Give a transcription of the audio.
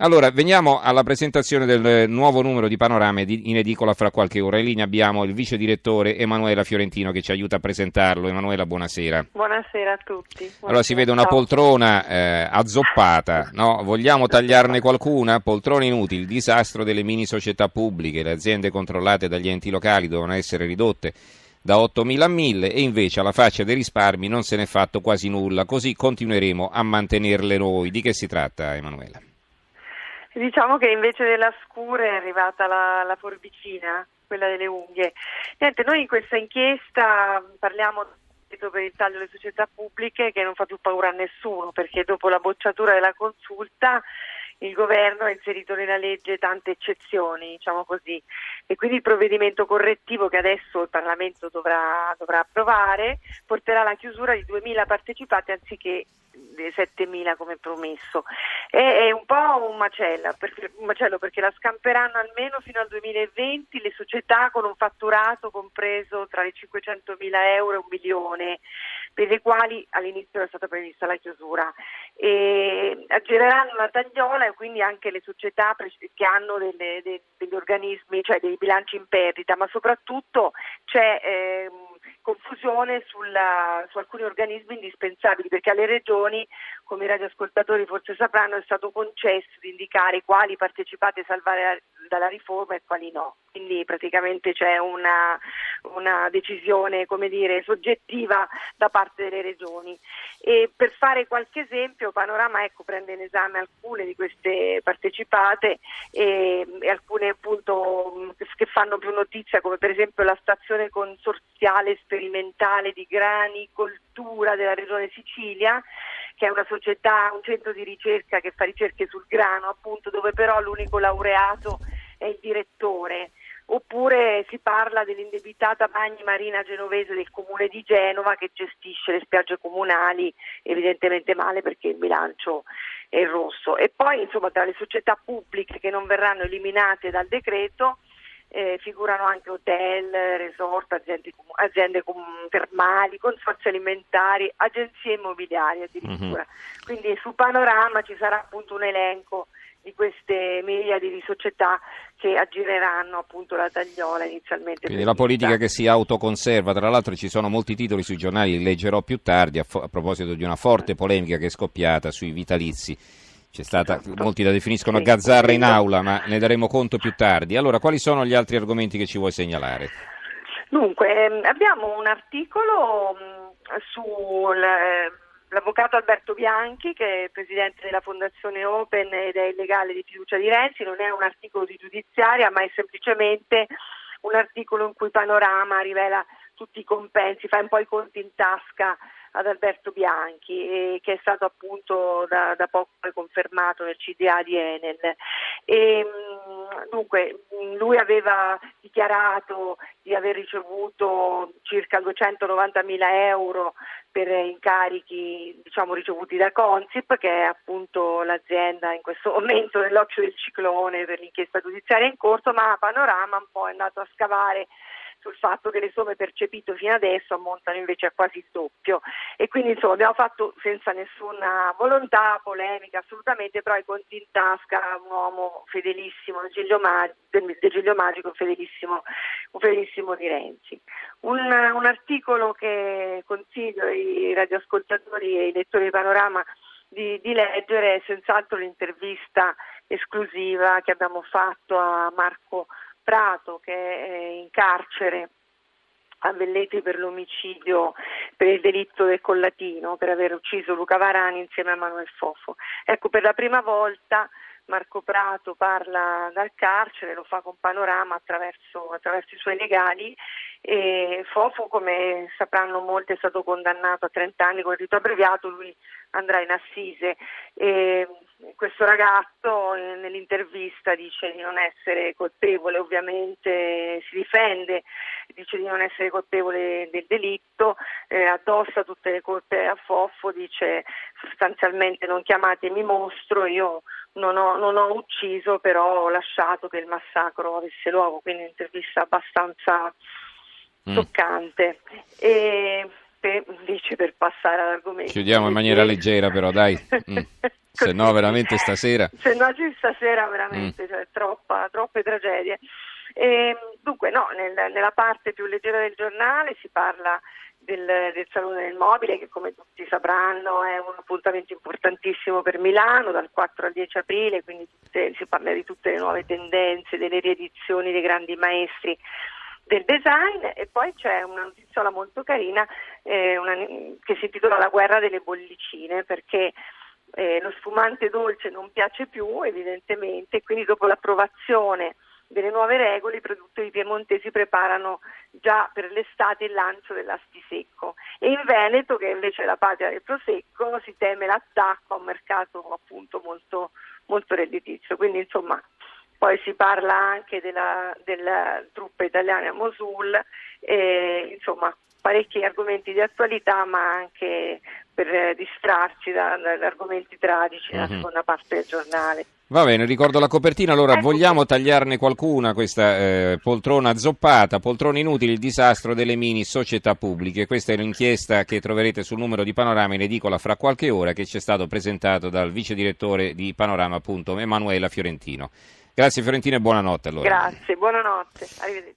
Allora, veniamo alla presentazione del nuovo numero di Panorama in edicola fra qualche ora. In linea abbiamo il vice direttore Emanuela Fiorentino che ci aiuta a presentarlo. Emanuela, buonasera. Buonasera a tutti. Buonasera. Allora, si vede una poltrona eh, azzoppata, no? Vogliamo tagliarne qualcuna? Poltrone inutili, il disastro delle mini società pubbliche, le aziende controllate dagli enti locali devono essere ridotte da 8.000 a 1.000 e invece alla faccia dei risparmi non se n'è fatto quasi nulla, così continueremo a mantenerle noi. Di che si tratta, Emanuela? Diciamo che invece della scura è arrivata la, la forbicina, quella delle unghie. Niente, noi in questa inchiesta parliamo per il taglio delle società pubbliche che non fa più paura a nessuno perché dopo la bocciatura della consulta il governo ha inserito nella legge tante eccezioni, diciamo così, e quindi il provvedimento correttivo che adesso il Parlamento dovrà, dovrà approvare porterà alla chiusura di 2.000 partecipati anziché 7.000 come promesso. È, è un po' un macello perché, un macello perché la scamperanno almeno fino al 2020 le società con un fatturato compreso tra i 500.000 euro e un milione per le quali all'inizio era stata prevista la chiusura. E aggireranno la tagliola e quindi anche le società che hanno delle, dei, degli organismi, cioè dei bilanci in perdita, ma soprattutto c'è eh, confusione sulla, su alcuni organismi indispensabili perché alle regioni, come i radioascoltatori forse sapranno, è stato concesso di indicare quali partecipate a salvare dalla riforma e quali no. Quindi praticamente c'è una, una decisione dire, soggettiva da parte delle regioni. E per fare qualche esempio, Panorama ecco, prende in esame alcune di queste partecipate e, e alcune appunto fanno più notizia, come per esempio la stazione consorziale sperimentale di granicoltura della regione Sicilia che è una società, un centro di ricerca che fa ricerche sul grano, appunto, dove però l'unico laureato è il direttore. Oppure si parla dell'indebitata Bagni Marina Genovese del comune di Genova che gestisce le spiagge comunali, evidentemente male perché il bilancio è rosso. E poi insomma tra le società pubbliche che non verranno eliminate dal decreto eh, figurano anche hotel, resort, aziende, aziende termali, consorzi alimentari, agenzie immobiliari addirittura. Mm-hmm. Quindi su Panorama ci sarà appunto un elenco di queste miliardi di società che aggireranno appunto la tagliola inizialmente. Quindi la politica che si autoconserva, tra l'altro ci sono molti titoli sui giornali, li leggerò più tardi a, fo- a proposito di una forte polemica che è scoppiata sui vitalizi. C'è stata, certo. molti la definiscono gazzarra in aula, ma ne daremo conto più tardi. Allora, quali sono gli altri argomenti che ci vuoi segnalare? Dunque, ehm, abbiamo un articolo sul l'avvocato Alberto Bianchi, che è presidente della Fondazione Open ed è il legale di fiducia di Renzi, non è un articolo di giudiziaria, ma è semplicemente un articolo in cui Panorama rivela tutti i compensi, fa un po' i conti in tasca ad Alberto Bianchi, eh, che è stato appunto da, da, poco confermato nel CDA di Enel. E, mm, dunque, lui aveva dichiarato di aver ricevuto circa 290 mila euro per incarichi diciamo, ricevuti da Consip, che è appunto l'azienda in questo momento nell'occhio del ciclone per l'inchiesta giudiziaria in corso, ma Panorama un po' è andato a scavare sul fatto che le somme percepite fino adesso ammontano invece a quasi il doppio. E quindi insomma abbiamo fatto senza nessuna volontà polemica assolutamente però i conti in tasca un uomo fedelissimo Giglio Magico fedelissimo, un fedelissimo di Renzi. Un, un articolo che consiglio ai radioascoltatori e ai lettori di Panorama di, di, leggere senz'altro l'intervista esclusiva che abbiamo fatto a Marco Prato che è in carcere a Velletri per l'omicidio, per il delitto del Collatino, per aver ucciso Luca Varani insieme a Manuel Fofo. Ecco, per la prima volta Marco Prato parla dal carcere, lo fa con panorama attraverso, attraverso i suoi legali e Fofo, come sapranno molti, è stato condannato a 30 anni con il rito abbreviato, lui andrà in assise. E questo ragazzo nell'intervista dice di non essere colpevole, ovviamente si difende, dice di non essere colpevole del delitto, eh, addossa tutte le colpe a Foffo, dice sostanzialmente non chiamatemi mostro, io non ho, non ho ucciso, però ho lasciato che il massacro avesse luogo, quindi un'intervista abbastanza mm. toccante. E tappe invece per passare all'argomento. Chiudiamo in maniera leggera però, dai. Mm. Se no veramente stasera. Se no stasera veramente, mm. cioè, troppa, troppe tragedie. E, ehm, dunque no, nel, nella parte più leggera del giornale si parla del, del, Salone del Mobile che come tutti sapranno è un appuntamento importantissimo per Milano dal 4 al 10 aprile, quindi tutte, si parla di tutte le nuove tendenze, delle riedizioni dei grandi maestri del design. E poi c'è una notizia molto carina eh, una, che si intitola La guerra delle bollicine perché eh, lo sfumante dolce non piace più evidentemente quindi dopo l'approvazione delle nuove regole i produttori piemontesi preparano già per l'estate il lancio dell'aspisecco e in Veneto che invece è la patria del prosecco si teme l'attacco a un mercato appunto molto, molto redditizio quindi insomma poi si parla anche della, della truppa italiana a Mosul e, insomma parecchi argomenti di attualità ma anche per distrarci da, da argomenti tragici nella mm-hmm. seconda parte del giornale. Va bene, ricordo la copertina, allora ecco vogliamo tagliarne qualcuna questa eh, poltrona zoppata, poltrone inutili, il disastro delle mini società pubbliche. Questa è l'inchiesta che troverete sul numero di Panorama in edicola fra qualche ora che ci è stato presentato dal vice direttore di Panorama, appunto, Emanuela Fiorentino. Grazie Fiorentino e buonanotte allora. Grazie, buonanotte, arrivederci.